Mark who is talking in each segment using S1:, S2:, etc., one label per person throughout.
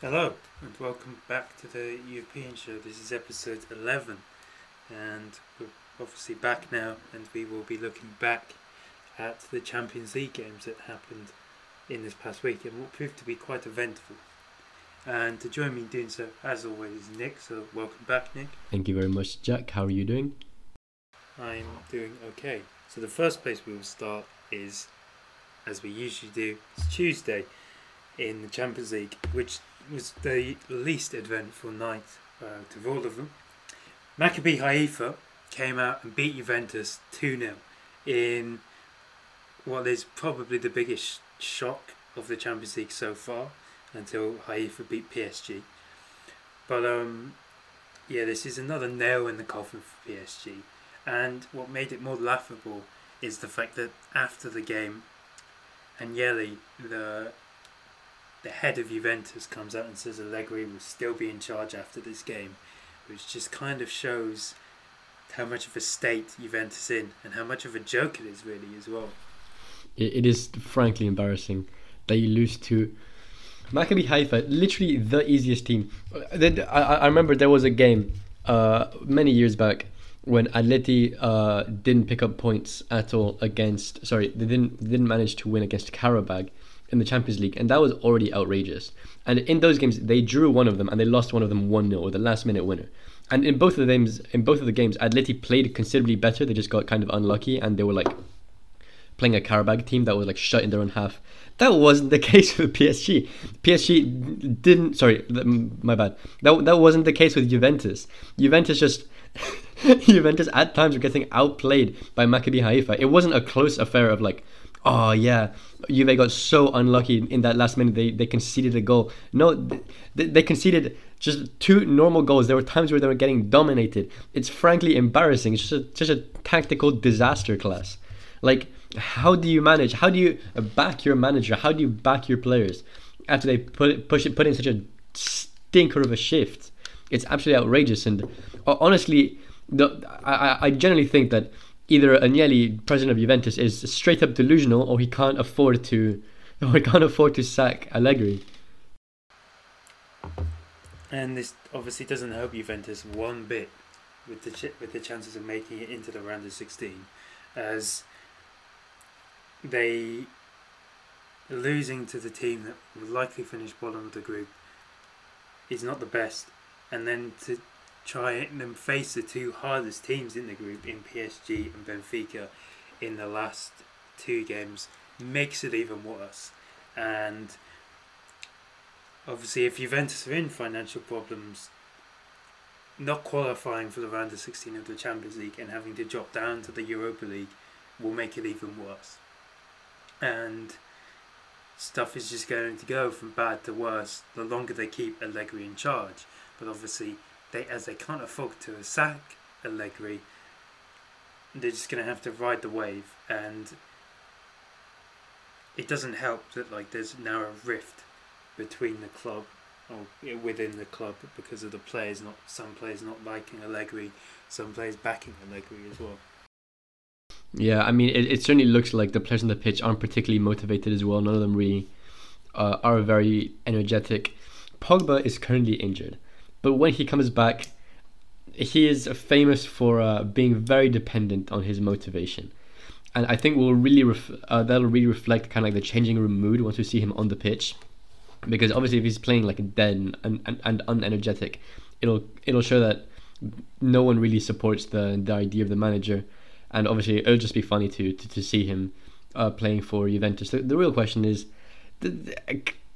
S1: Hello, and welcome back to the European show. This is episode 11, and we're obviously back now, and we will be looking back at the Champions League games that happened in this past week and what proved to be quite eventful. And to join me in doing so, as always, is Nick. So, welcome back, Nick.
S2: Thank you very much, Jack. How are you doing?
S1: I'm doing okay. So, the first place we will start is, as we usually do, it's Tuesday in the Champions League, which was the least eventful night uh, of all of them. Maccabi Haifa came out and beat Juventus 2 0 in what is probably the biggest shock of the Champions League so far until Haifa beat PSG. But um, yeah, this is another nail in the coffin for PSG. And what made it more laughable is the fact that after the game, Agnelli, the the head of Juventus comes out and says Allegri will still be in charge after this game, which just kind of shows how much of a state Juventus in and how much of a joke it is really as well.
S2: It, is frankly embarrassing that you lose to Maccabi Haifa, literally the easiest team. Uh, I, remember there was a game uh, many years back when Atleti uh, didn't pick up points at all against. Sorry, they didn't didn't manage to win against Qarabag in the Champions League, and that was already outrageous. And in those games, they drew one of them and they lost one of them one 0 or the last minute winner. And in both of the games, in both of the games, Atleti played considerably better. They just got kind of unlucky, and they were like playing a Qarabag team that was like shut in their own half. That wasn't the case with PSG. PSG didn't. Sorry, my bad. That that wasn't the case with Juventus. Juventus just. Juventus at times were getting outplayed by Maccabi Haifa. It wasn't a close affair of like, oh yeah, Juve got so unlucky in that last minute. They they conceded a goal. No, they, they conceded just two normal goals. There were times where they were getting dominated. It's frankly embarrassing. It's just a, just a tactical disaster class. Like, how do you manage? How do you back your manager? How do you back your players after they put push it put in such a stinker of a shift? It's absolutely outrageous. And uh, honestly, the I I generally think that either Agnelli, president of Juventus, is straight up delusional, or he can't afford to, or he can't afford to sack Allegri.
S1: And this obviously doesn't help Juventus one bit with the ch- with the chances of making it into the round of sixteen, as they losing to the team that will likely finish bottom of the group is not the best, and then to try and face the two hardest teams in the group in PSG and Benfica in the last two games makes it even worse. And obviously, if Juventus are in financial problems, not qualifying for the round of 16 of the Champions League and having to drop down to the Europa League will make it even worse. And stuff is just going to go from bad to worse the longer they keep Allegri in charge. But obviously, they as they can't afford to sack Allegri, they're just going to have to ride the wave, and it doesn't help that like there's now a rift between the club or within the club because of the players not some players not liking Allegri, some players backing Allegri as well.
S2: Yeah, I mean, it, it certainly looks like the players on the pitch aren't particularly motivated as well. None of them really uh, are very energetic. Pogba is currently injured. But when he comes back, he is famous for uh, being very dependent on his motivation. And I think will really ref- uh, that'll really reflect kind of like the changing room mood once we see him on the pitch, because obviously if he's playing like dead and, and, and unenergetic, it'll it'll show that no one really supports the the idea of the manager, and obviously it'll just be funny to to, to see him uh, playing for Juventus. The, the real question is,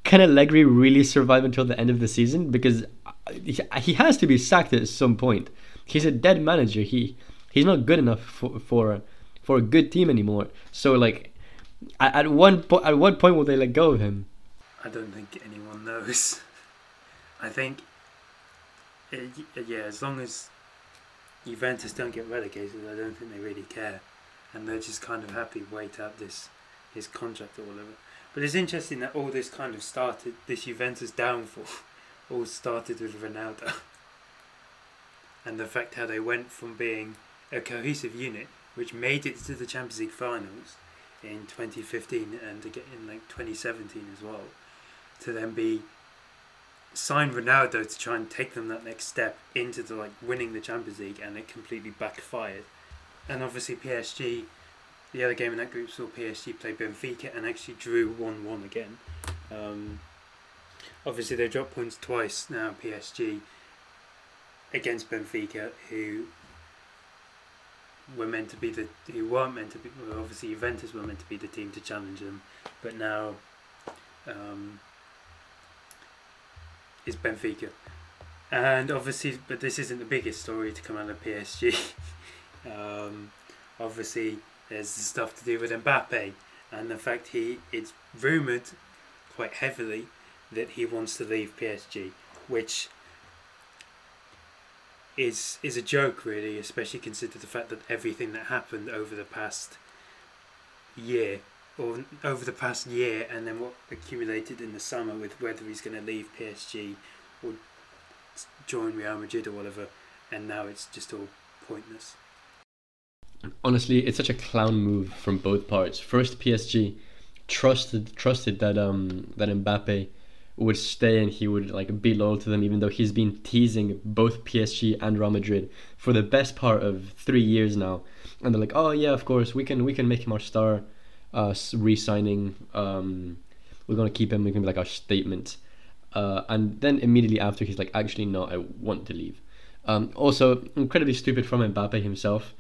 S2: can Allegri really survive until the end of the season? Because he has to be sacked at some point. He's a dead manager. He he's not good enough for for, for a good team anymore. So like, at, at one point, at what point will they let go of him?
S1: I don't think anyone knows. I think, uh, yeah, as long as Juventus don't get relegated, I don't think they really care, and they're just kind of happy wait out this his contract or whatever. But it's interesting that all this kind of started this Juventus downfall all started with Ronaldo. and the fact how they went from being a cohesive unit, which made it to the Champions League finals in 2015 and again in like 2017 as well, to then be signed Ronaldo to try and take them that next step into the like winning the Champions League, and it completely backfired. And obviously PSG, the other game in that group saw PSG play Benfica and actually drew one one again. Um, obviously they dropped points twice now. PSG against Benfica, who were meant to be the who weren't meant to be. Well, obviously Juventus were meant to be the team to challenge them, but now. Um, Benfica. And obviously, but this isn't the biggest story to come out of PSG. um, obviously, there's the stuff to do with Mbappe and the fact he it's rumoured quite heavily that he wants to leave PSG, which is is a joke really, especially considering the fact that everything that happened over the past year or over the past year, and then what accumulated in the summer with whether he's going to leave PSG or join Real Madrid or whatever, and now it's just all pointless.
S2: Honestly, it's such a clown move from both parts. First, PSG trusted trusted that um that Mbappe would stay and he would like be loyal to them, even though he's been teasing both PSG and Real Madrid for the best part of three years now. And they're like, oh yeah, of course we can we can make him our star uh, re-signing. Um, we're gonna keep him. We're gonna be like our statement. Uh, and then immediately after, he's like, actually, no, I want to leave. Um, also, incredibly stupid from Mbappe himself,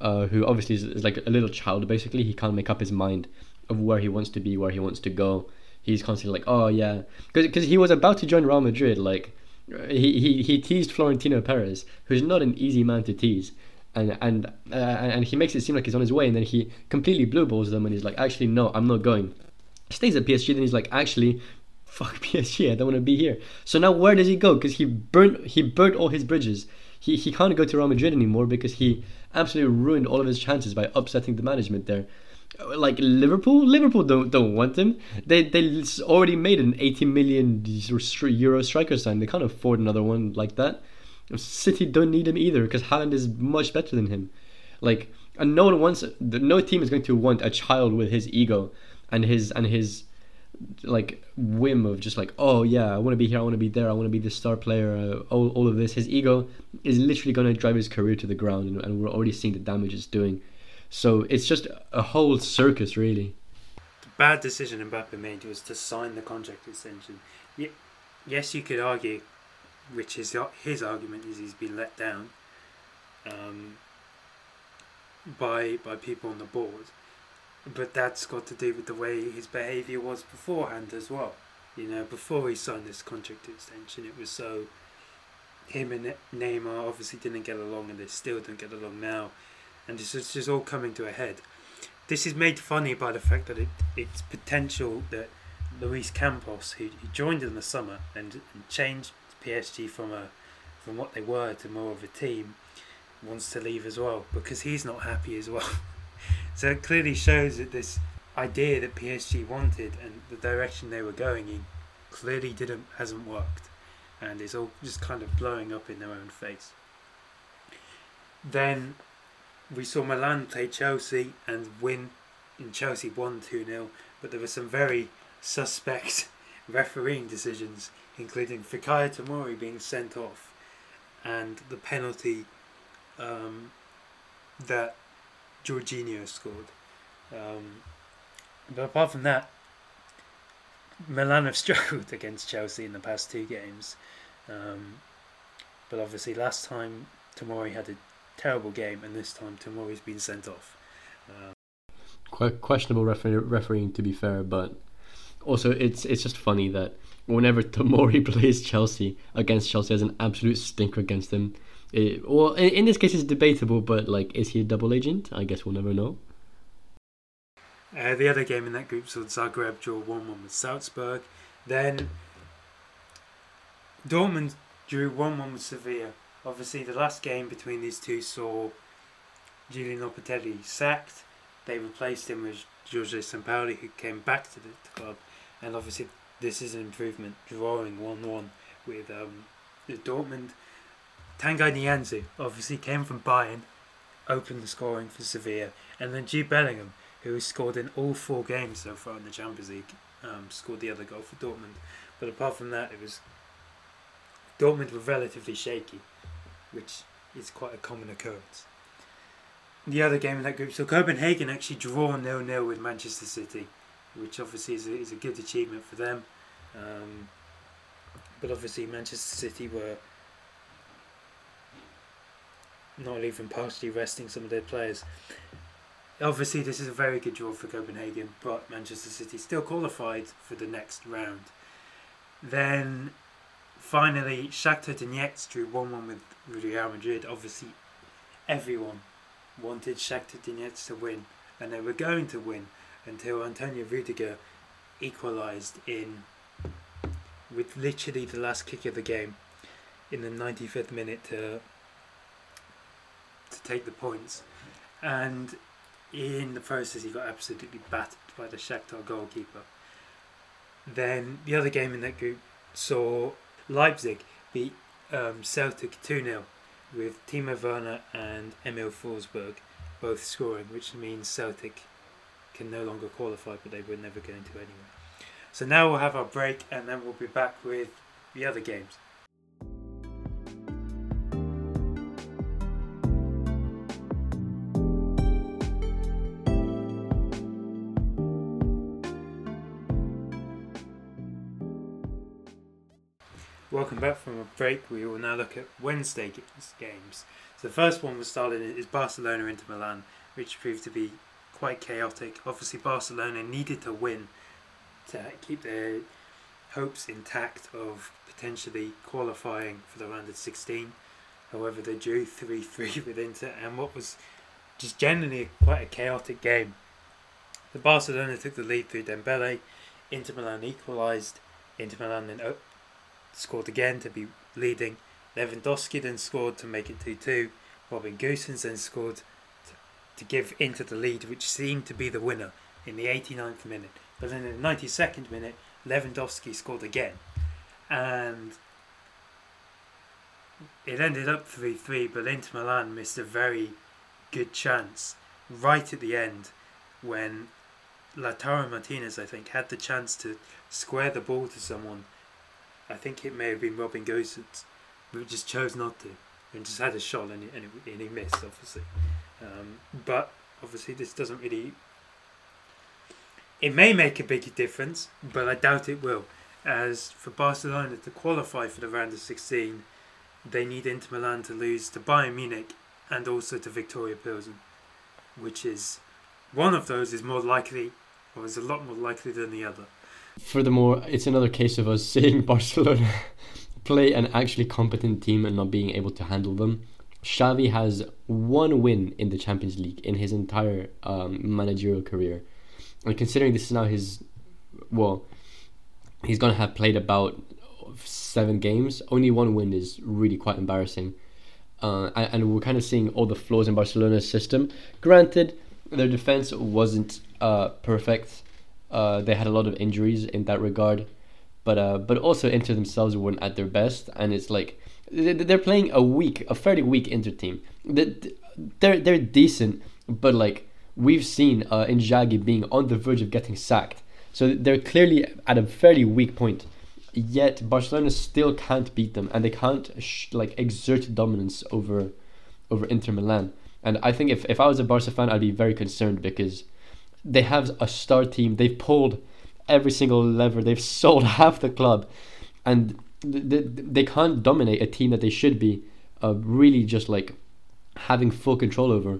S2: uh, who obviously is, is, like a little child. Basically, he can't make up his mind of where he wants to be, where he wants to go. He's constantly like, oh yeah, because he was about to join Real Madrid. Like, he, he he teased Florentino Perez, who's not an easy man to tease and and uh, and he makes it seem like he's on his way, and then he completely blue balls them, and he's like, actually, no, I'm not going. He Stays at PSG, then he's like, actually, fuck PSG, I don't want to be here. So now where does he go? Because he burnt he burnt all his bridges. He he can't go to Real Madrid anymore because he absolutely ruined all of his chances by upsetting the management there. Like Liverpool, Liverpool don't don't want him. They they already made an 80 million euro striker sign. They can't afford another one like that. City don't need him either because Haaland is much better than him. Like, and no one wants. No team is going to want a child with his ego and his and his like whim of just like, oh yeah, I want to be here, I want to be there, I want to be the star player. Uh, all all of this, his ego is literally going to drive his career to the ground, and, and we're already seeing the damage it's doing. So it's just a whole circus, really.
S1: The bad decision Mbappe made was to sign the contract extension. Yes, you could argue which is his argument is he's been let down um, by by people on the board, but that's got to do with the way his behaviour was beforehand as well. You know, before he signed this contract extension, it was so. Him and Neymar obviously didn't get along, and they still don't get along now, and this is just all coming to a head. This is made funny by the fact that it, it's potential that Luis Campos, who, who joined in the summer and, and changed PSG from a from what they were to more of a team wants to leave as well because he's not happy as well. so it clearly shows that this idea that PSG wanted and the direction they were going in clearly didn't hasn't worked and it's all just kind of blowing up in their own face. Then we saw Milan play Chelsea and win and Chelsea won 2 0 but there were some very suspect refereeing decisions including Fikayo Tomori being sent off and the penalty um, that Jorginho scored. Um, but apart from that, Milan have struggled against Chelsea in the past two games. Um, but obviously, last time Tomori had a terrible game, and this time Tomori's been sent off. Um,
S2: Quite questionable refer- refereeing, to be fair, but also it's it's just funny that whenever Tomori plays Chelsea against Chelsea as an absolute stinker against them. It, well, in, in, this case, it's debatable, but like, is he a double agent? I guess we'll never know.
S1: Uh, the other game in that group saw Zagreb draw 1 1 with Salzburg. Then Dortmund drew 1 1 with Sevilla. Obviously, the last game between these two saw Julian Lopetegui sacked. They replaced him with Jorge Sampaoli, who came back to the club. And obviously, this is an improvement, drawing 1 1 with um, Dortmund. Tanguy Nianzou obviously came from Bayern, opened the scoring for Sevilla, and then Jude Bellingham, who has scored in all four games so far in the Champions League, um, scored the other goal for Dortmund. But apart from that, it was Dortmund were relatively shaky, which is quite a common occurrence. The other game in that group, so Copenhagen actually draw nil nil with Manchester City, which obviously is a, is a good achievement for them. Um, but obviously Manchester City were not even partially resting some of their players. Obviously, this is a very good draw for Copenhagen, but Manchester City still qualified for the next round. Then, finally, Shakhtar Donetsk drew 1 1 with Real Madrid. Obviously, everyone wanted Shakhtar Donetsk to win, and they were going to win until Antonio Rudiger equalised in with literally the last kick of the game in the 95th minute to to take the points, and in the process he got absolutely battered by the Shakhtar goalkeeper. Then the other game in that group saw Leipzig beat um, Celtic 2 0 with Timo Werner and Emil Forsberg both scoring, which means Celtic can no longer qualify, but they were never going to anyway. So now we'll have our break and then we'll be back with the other games. Break. We will now look at Wednesday games. So the first one was started is Barcelona into Milan, which proved to be quite chaotic. Obviously, Barcelona needed to win to keep their hopes intact of potentially qualifying for the round of 16. However, they drew 3 3 with Inter, and what was just generally quite a chaotic game. The Barcelona took the lead through Dembele, Inter Milan equalised, Inter Milan then scored again to be leading. Lewandowski then scored to make it 2 2. Robin Gosens then scored to, to give Inter the lead, which seemed to be the winner in the 89th minute. But then in the 92nd minute, Lewandowski scored again. And it ended up 3 3, but Inter Milan missed a very good chance right at the end when Lautaro Martinez, I think, had the chance to square the ball to someone I think it may have been Robin Gosens, but just chose not to and just had a shot and, and, and he missed, obviously. Um, but obviously, this doesn't really. It may make a big difference, but I doubt it will. As for Barcelona to qualify for the round of 16, they need Inter Milan to lose to Bayern Munich and also to Viktoria Pilsen, which is one of those is more likely, or is a lot more likely than the other.
S2: Furthermore, it's another case of us seeing Barcelona play an actually competent team and not being able to handle them. Xavi has one win in the Champions League in his entire um, managerial career. And considering this is now his, well, he's going to have played about seven games, only one win is really quite embarrassing. Uh, and, we're kind of seeing all the flaws in Barcelona's system. Granted, their defense wasn't uh, perfect. Uh, they had a lot of injuries in that regard, but uh, but also Inter themselves weren't at their best, and it's like they're playing a weak, a fairly weak Inter team. They're they're decent, but like we've seen uh, Inzaghi being on the verge of getting sacked, so they're clearly at a fairly weak point. Yet Barcelona still can't beat them, and they can't sh- like exert dominance over over Inter Milan. And I think if, if I was a Barca fan, I'd be very concerned because they have a star team. They've pulled every single lever. They've sold half the club, and they, they can't dominate a team that they should be uh, really just like having full control over.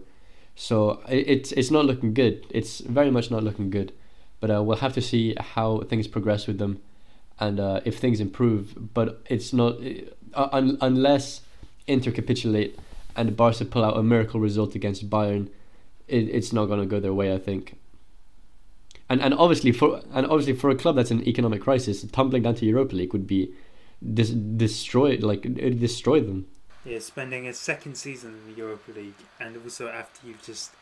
S2: So it's it's not looking good. It's very much not looking good. But uh, we'll have to see how things progress with them, and uh, if things improve. But it's not un- unless Inter capitulate and Barca pull out a miracle result against Bayern. It, it's not going to go their way. I think and and obviously for and obviously for a club that's in economic crisis, tumbling down to Europa League would be dis- destroyed like it destroy them.
S1: Yeah, spending a second season in the Europa League, and also after you've just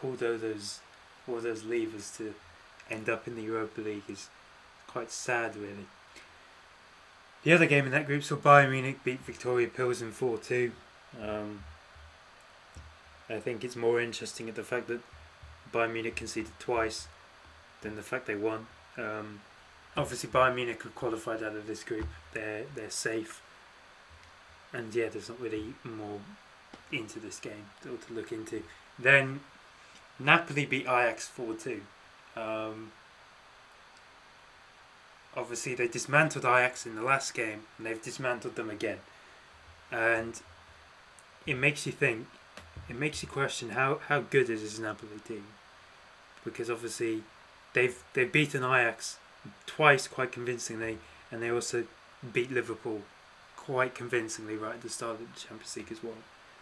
S1: pulled all those all those levers to end up in the Europa League is quite sad, really. The other game in that group saw Bayern Munich beat Viktoria Pilsen four two. Um, I think it's more interesting at the fact that Bayern Munich conceded twice than the fact they won. Um, obviously, Bayern Munich have qualified out of this group. They're they're safe. and yeah, there's not really more into this game to, to look into. Then Napoli beat Ajax 4 2. Um, obviously, they dismantled Ajax in the last game and they've dismantled them again. And it makes you think, it makes you question how, how good is this Napoli team? Because obviously, they've they've beaten Ajax twice quite convincingly, and they also beat Liverpool quite convincingly right at the start of the Champions League as well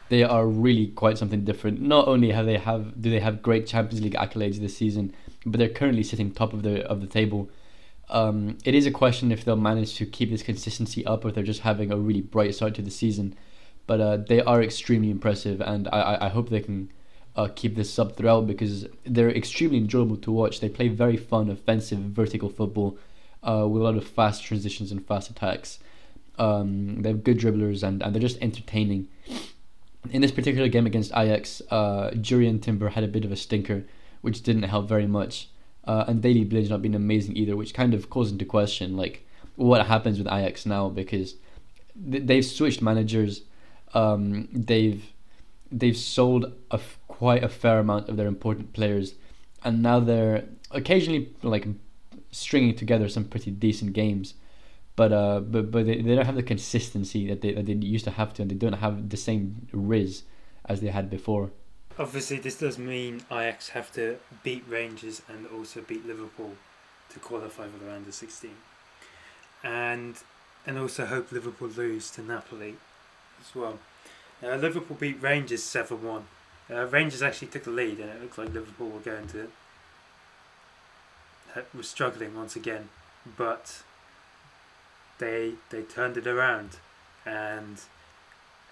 S2: they are really quite something different. Not only have they have do they have great Champions League accolades this season, but they're currently sitting top of the of the table. Um, it is a question if they'll manage to keep this consistency up, or if they're just having a really bright start to the season. But uh, they are extremely impressive, and I, I hope they can uh, keep this up throughout because they're extremely enjoyable to watch. They play very fun, offensive, vertical football uh, with a lot of fast transitions and fast attacks. Um, they have good dribblers, and, and they're just entertaining in this particular game against Ajax, uh, Jurrien Timber had a bit of a stinker, which didn't help very much. Uh, and Daley Blind's not been amazing either, which kind of calls into question like what happens with Ajax now because th- they've switched managers. Um, they've they've sold a f- quite a fair amount of their important players, and now they're occasionally like stringing together some pretty decent games but uh, but but they, they don't have the consistency that they that they used to have to, and they don't have the same riz as they had before.
S1: Obviously, this does mean Ajax have to beat Rangers and also beat Liverpool to qualify for the round of sixteen, and and also hope Liverpool lose to Napoli as well. Uh, Liverpool beat Rangers seven one. Uh, Rangers actually took the lead, and it looked like Liverpool were going to were struggling once again, but they they turned it around, and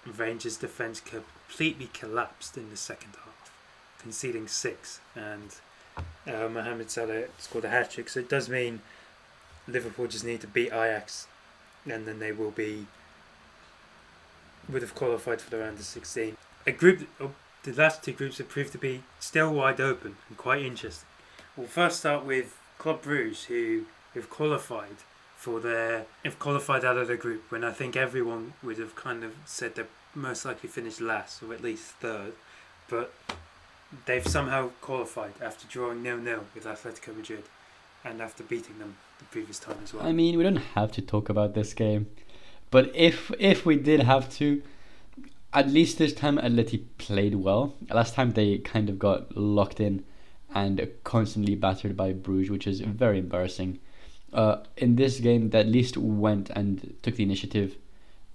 S1: Rangers' defence completely collapsed in the second half, conceding six, and uh, Mohamed Salah scored a hat trick. So it does mean Liverpool just need to beat Ajax, and then they will be would have qualified for the round of 16. A group, oh, the last two groups have proved to be still wide open and quite interesting. We'll first start with Club Bruges, who have qualified for their have qualified out of the group when I think everyone would have kind of said they're most likely finished last or at least third, but they've somehow qualified after drawing nil nil with Atletico Madrid and after beating them the previous time as well.
S2: I mean, we don't have to talk about this game, but if if we did have to, at least this time Atleti played well. Last time they kind of got locked in and constantly battered by Bruges, which is very embarrassing uh, in this game they at least went and took the initiative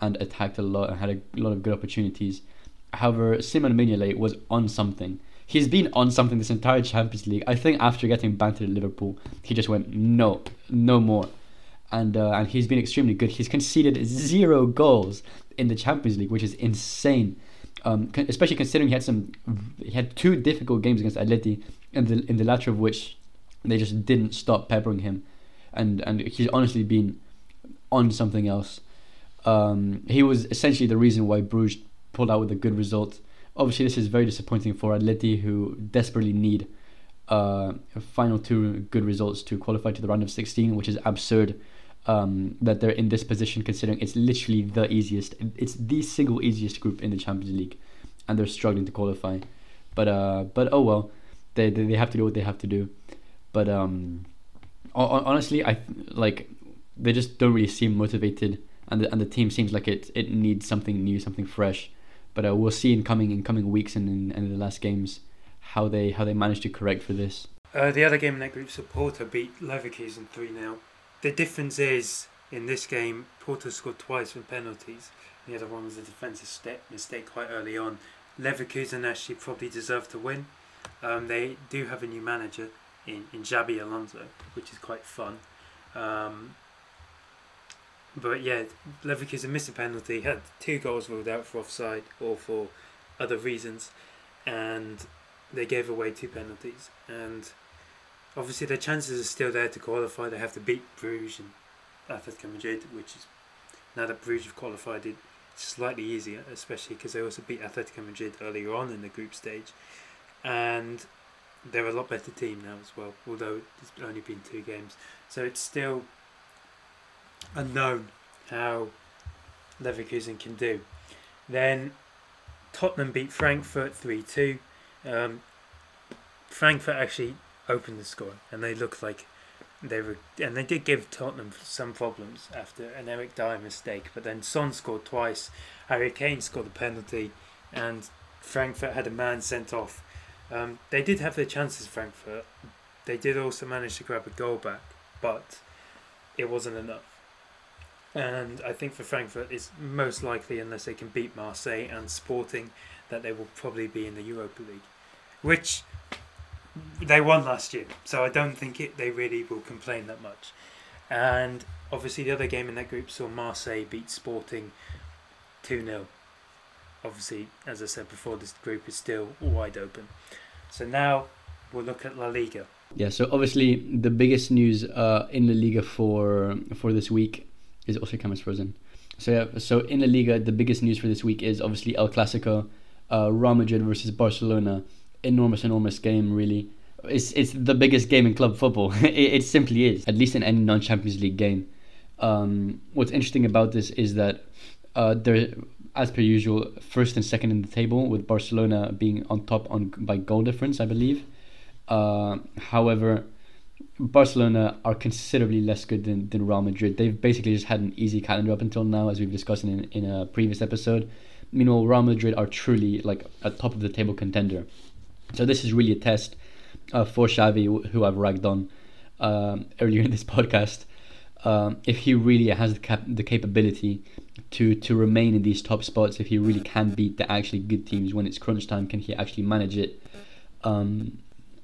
S2: and attacked a lot and had a lot of good opportunities. However, Simon Mignolet was on something. He's been on something this entire Champions League. I think after getting bantered at Liverpool, he just went no, no more, and uh, and he's been extremely good. He's conceded zero goals in the Champions League, which is insane. Um, especially considering he had some, he had two difficult games against Atleti, in the in the latter of which they just didn't stop peppering him and and he's honestly been on something else. Um, he was essentially the reason why Bruges pulled out with a good result. Obviously, this is very disappointing for Atleti, who desperately need uh, final two good results to qualify to the round of 16, which is absurd um, that they're in this position considering it's literally the easiest, it's the single easiest group in the Champions League, and they're struggling to qualify. But uh, but oh well, they, they they have to do what they have to do. But um, honestly, I like they just don't really seem motivated, and the, and the team seems like it it needs something new, something fresh. But uh, we'll see in coming in coming weeks and in, in the last games how they how they manage to correct for this.
S1: Uh, the other game in that group, So Porto beat Leverkusen three 0 The difference is in this game, Porto scored twice from penalties. The other one was a defensive step mistake quite early on. Leverkusen actually probably deserved to win. Um, they do have a new manager, in, in Xabi Alonso, which is quite fun. Um, but yeah, Leverkusen missed a penalty, had two goals ruled out for offside or for other reasons, and they gave away two penalties. And obviously, their chances are still there to qualify. They have to beat Bruges and Atletico Madrid, which is now that Bruges have qualified, it's slightly easier, especially because they also beat Atletico Madrid earlier on in the group stage. And they're a lot better team now as well, although it's only been two games. So it's still unknown how Leverkusen can do. Then Tottenham beat Frankfurt 3 2. Um, Frankfurt actually opened the score and they looked like they were, and they did give Tottenham some problems after an Eric Dier mistake. But then Son scored twice, Harry Kane scored a penalty, and Frankfurt had a man sent off. Um, they did have their chances, Frankfurt. They did also manage to grab a goal back, but it wasn't enough. And I think for Frankfurt, it's most likely, unless they can beat Marseille and Sporting, that they will probably be in the Europa League, which they won last year. So I don't think it, they really will complain that much. And obviously, the other game in that group saw Marseille beat Sporting 2 0. Obviously, as I said before, this group is still wide open. So now we'll look at La Liga.
S2: Yeah, so obviously the biggest news uh, in La Liga for for this week is also camera's frozen. So yeah, so in La Liga, the biggest news for this week is obviously El Clasico, uh, Real Madrid versus Barcelona. Enormous, enormous game, really. It's it's the biggest game in club football. it, it simply is, at least in any non Champions League game. Um, what's interesting about this is that uh, they're, as per usual, first and second in the table, with Barcelona being on top on by goal difference, I believe. Uh, however, Barcelona are considerably less good than, than Real Madrid. They've basically just had an easy calendar up until now, as we've discussed in, in a previous episode. Meanwhile, Real Madrid are truly like a top of the table contender. So this is really a test uh, for Xavi, who I've ragged on um, earlier in this podcast. Um, if he really has the, cap- the capability to to remain in these top spots, if he really can beat the actually good teams when it's crunch time, can he actually manage it? Um,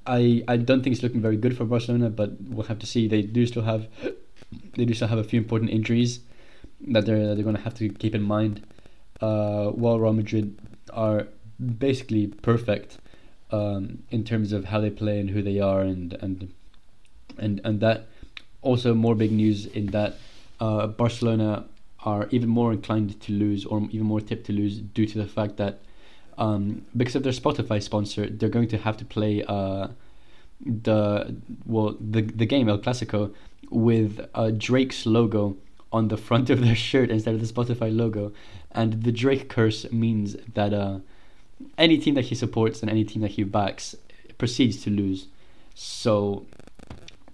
S2: I I don't think it's looking very good for Barcelona, but we'll have to see. They do still have they do still have a few important injuries that they're they're going to have to keep in mind. Uh, while Real Madrid are basically perfect um, in terms of how they play and who they are, and and and and that also more big news in that uh, Barcelona are even more inclined to lose, or even more tipped to lose, due to the fact that um, because of their Spotify sponsor, they're going to have to play uh, the well the the game El Clasico with uh, Drake's logo on the front of their shirt instead of the Spotify logo, and the Drake curse means that uh, any team that he supports and any team that he backs proceeds to lose. So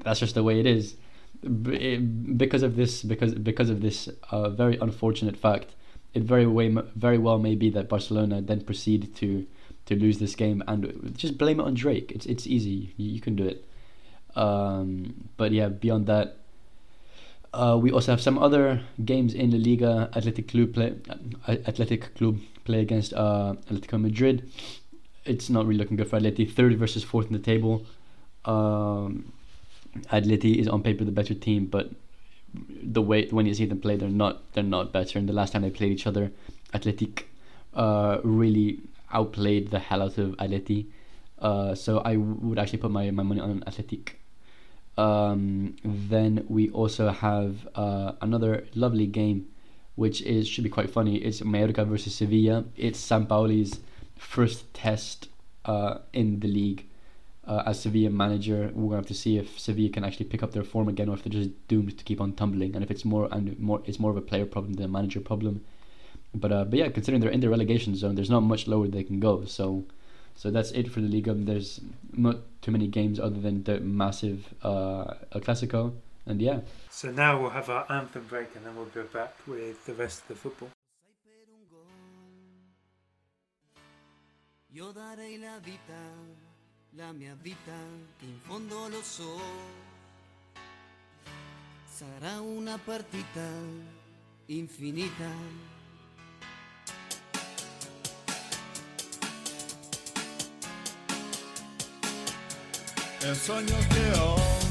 S2: that's just the way it is. Because of this, because because of this uh, very unfortunate fact, it very way very well may be that Barcelona then proceed to to lose this game and just blame it on Drake. It's it's easy. You, you can do it. Um, but yeah, beyond that, uh, we also have some other games in the Liga. Athletic Club play uh, Athletic Club play against uh, Atletico Madrid. It's not really looking good for Atleti. Third versus fourth in the table. Um, Atleti is on paper the better team, but the way when you see them play, they're not they're not better. And the last time they played each other, Athletic uh, really outplayed the hell out of Atleti. Uh, so I would actually put my, my money on Athletic. Um, then we also have uh, another lovely game, which is should be quite funny. It's Mallorca versus Sevilla. It's Sampaoli's first test uh, in the league uh, as Sevilla manager. We're gonna have to see if Sevilla can actually pick up their form again, or if they're just doomed to keep on tumbling. And if it's more and more, it's more of a player problem than a manager problem. But uh, but yeah, considering they're in the relegation zone, there's not much lower they can go. So so that's it for the Liga. There's not too many games other than the massive uh, El Clasico, and yeah.
S1: So now we'll have our anthem break, and then we'll go back with the rest of the football. Io darei la vita, la mia vita, in fondo lo so. Sarà una partita infinita
S3: El sueño que hoy.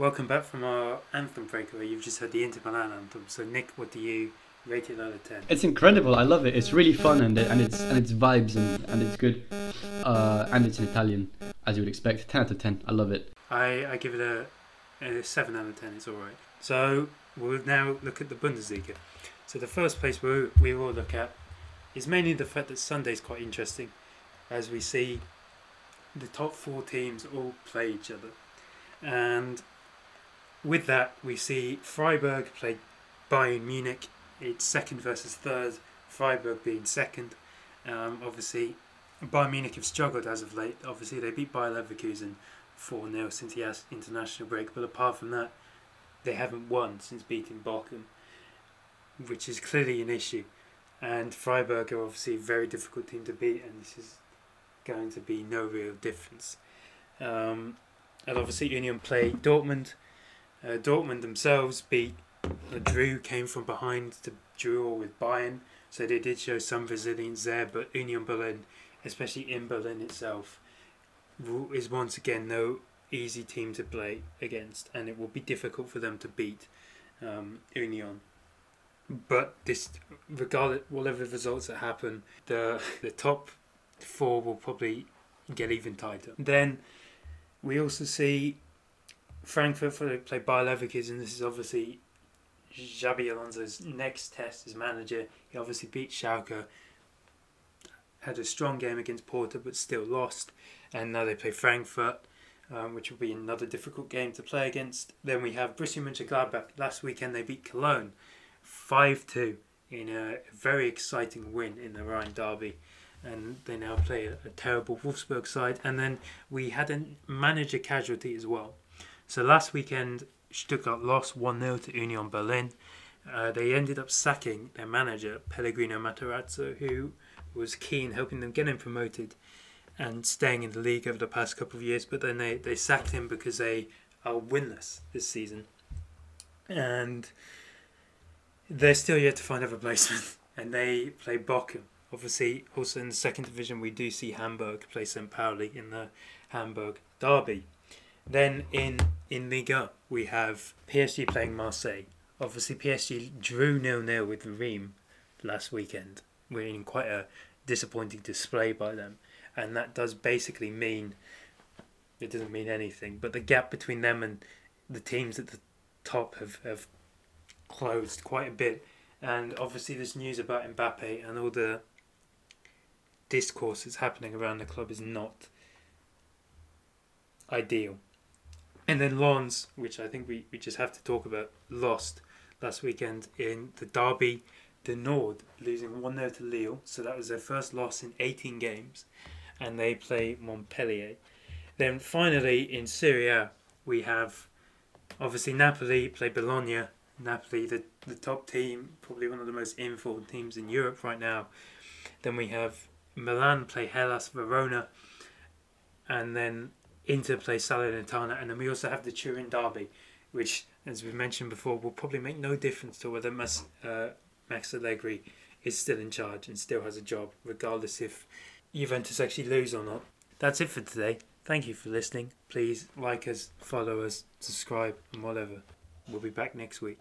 S1: Welcome back from our anthem break where you've just heard the Inter Milan anthem. So Nick, what do you rate it out of ten?
S2: It's incredible. I love it. It's really fun and it, and it's and it's vibes and, and it's good. Uh, and it's in Italian, as you would expect. Ten out of ten. I love it.
S1: I, I give it a, a 7 out of 10, it's alright. So we'll now look at the Bundesliga. So the first place we, we will look at is mainly the fact that Sunday's quite interesting as we see the top four teams all play each other. And with that, we see Freiburg play Bayern Munich. It's second versus third, Freiburg being second. Um, obviously, Bayern Munich have struggled as of late. Obviously, they beat Bayer Leverkusen 4 0 since the international break, but apart from that, they haven't won since beating Bochum, which is clearly an issue. And Freiburg are obviously a very difficult team to beat, and this is going to be no real difference. Um, and obviously, Union play Dortmund. Uh, Dortmund themselves beat Drew, came from behind to draw with Bayern, so they did show some resilience there, but Union Berlin, especially in Berlin itself, is once again no easy team to play against, and it will be difficult for them to beat um, Union. But this, regardless, whatever results that happen, the the top four will probably get even tighter. Then we also see Frankfurt play Bayer Leverkusen. This is obviously Xabi Alonso's next test as manager. He obviously beat Schalke, had a strong game against Porto, but still lost. And now they play Frankfurt, um, which will be another difficult game to play against. Then we have Borussia Mönchengladbach. Last weekend they beat Cologne 5 2 in a very exciting win in the Rhine Derby. And they now play a, a terrible Wolfsburg side. And then we had a manager casualty as well. So last weekend, Stuttgart lost 1 0 to Union Berlin. Uh, they ended up sacking their manager, Pellegrino Matarazzo, who was keen helping them get him promoted and staying in the league over the past couple of years. But then they, they sacked him because they are winless this season. And they're still yet to find a replacement. And they play Bochum. Obviously, also in the second division, we do see Hamburg play St. Pauli in the Hamburg Derby. Then in in Liga, we have PSG playing Marseille. Obviously, PSG drew nil nil with Reims last weekend, We're in quite a disappointing display by them, and that does basically mean it doesn't mean anything. But the gap between them and the teams at the top have have closed quite a bit, and obviously this news about Mbappe and all the discourse that's happening around the club is not ideal. And then Lens, which I think we, we just have to talk about, lost last weekend in the Derby de Nord, losing 1 0 to Lille. So that was their first loss in 18 games. And they play Montpellier. Then finally in Serie A, we have obviously Napoli play Bologna. Napoli, the, the top team, probably one of the most informed teams in Europe right now. Then we have Milan play Hellas Verona. And then Inter play Salernitana, and then we also have the Turin derby, which, as we mentioned before, will probably make no difference to whether Mas, uh, Max Allegri is still in charge and still has a job, regardless if Juventus actually lose or not. That's it for today. Thank you for listening. Please like us, follow us, subscribe, and whatever. We'll be back next week.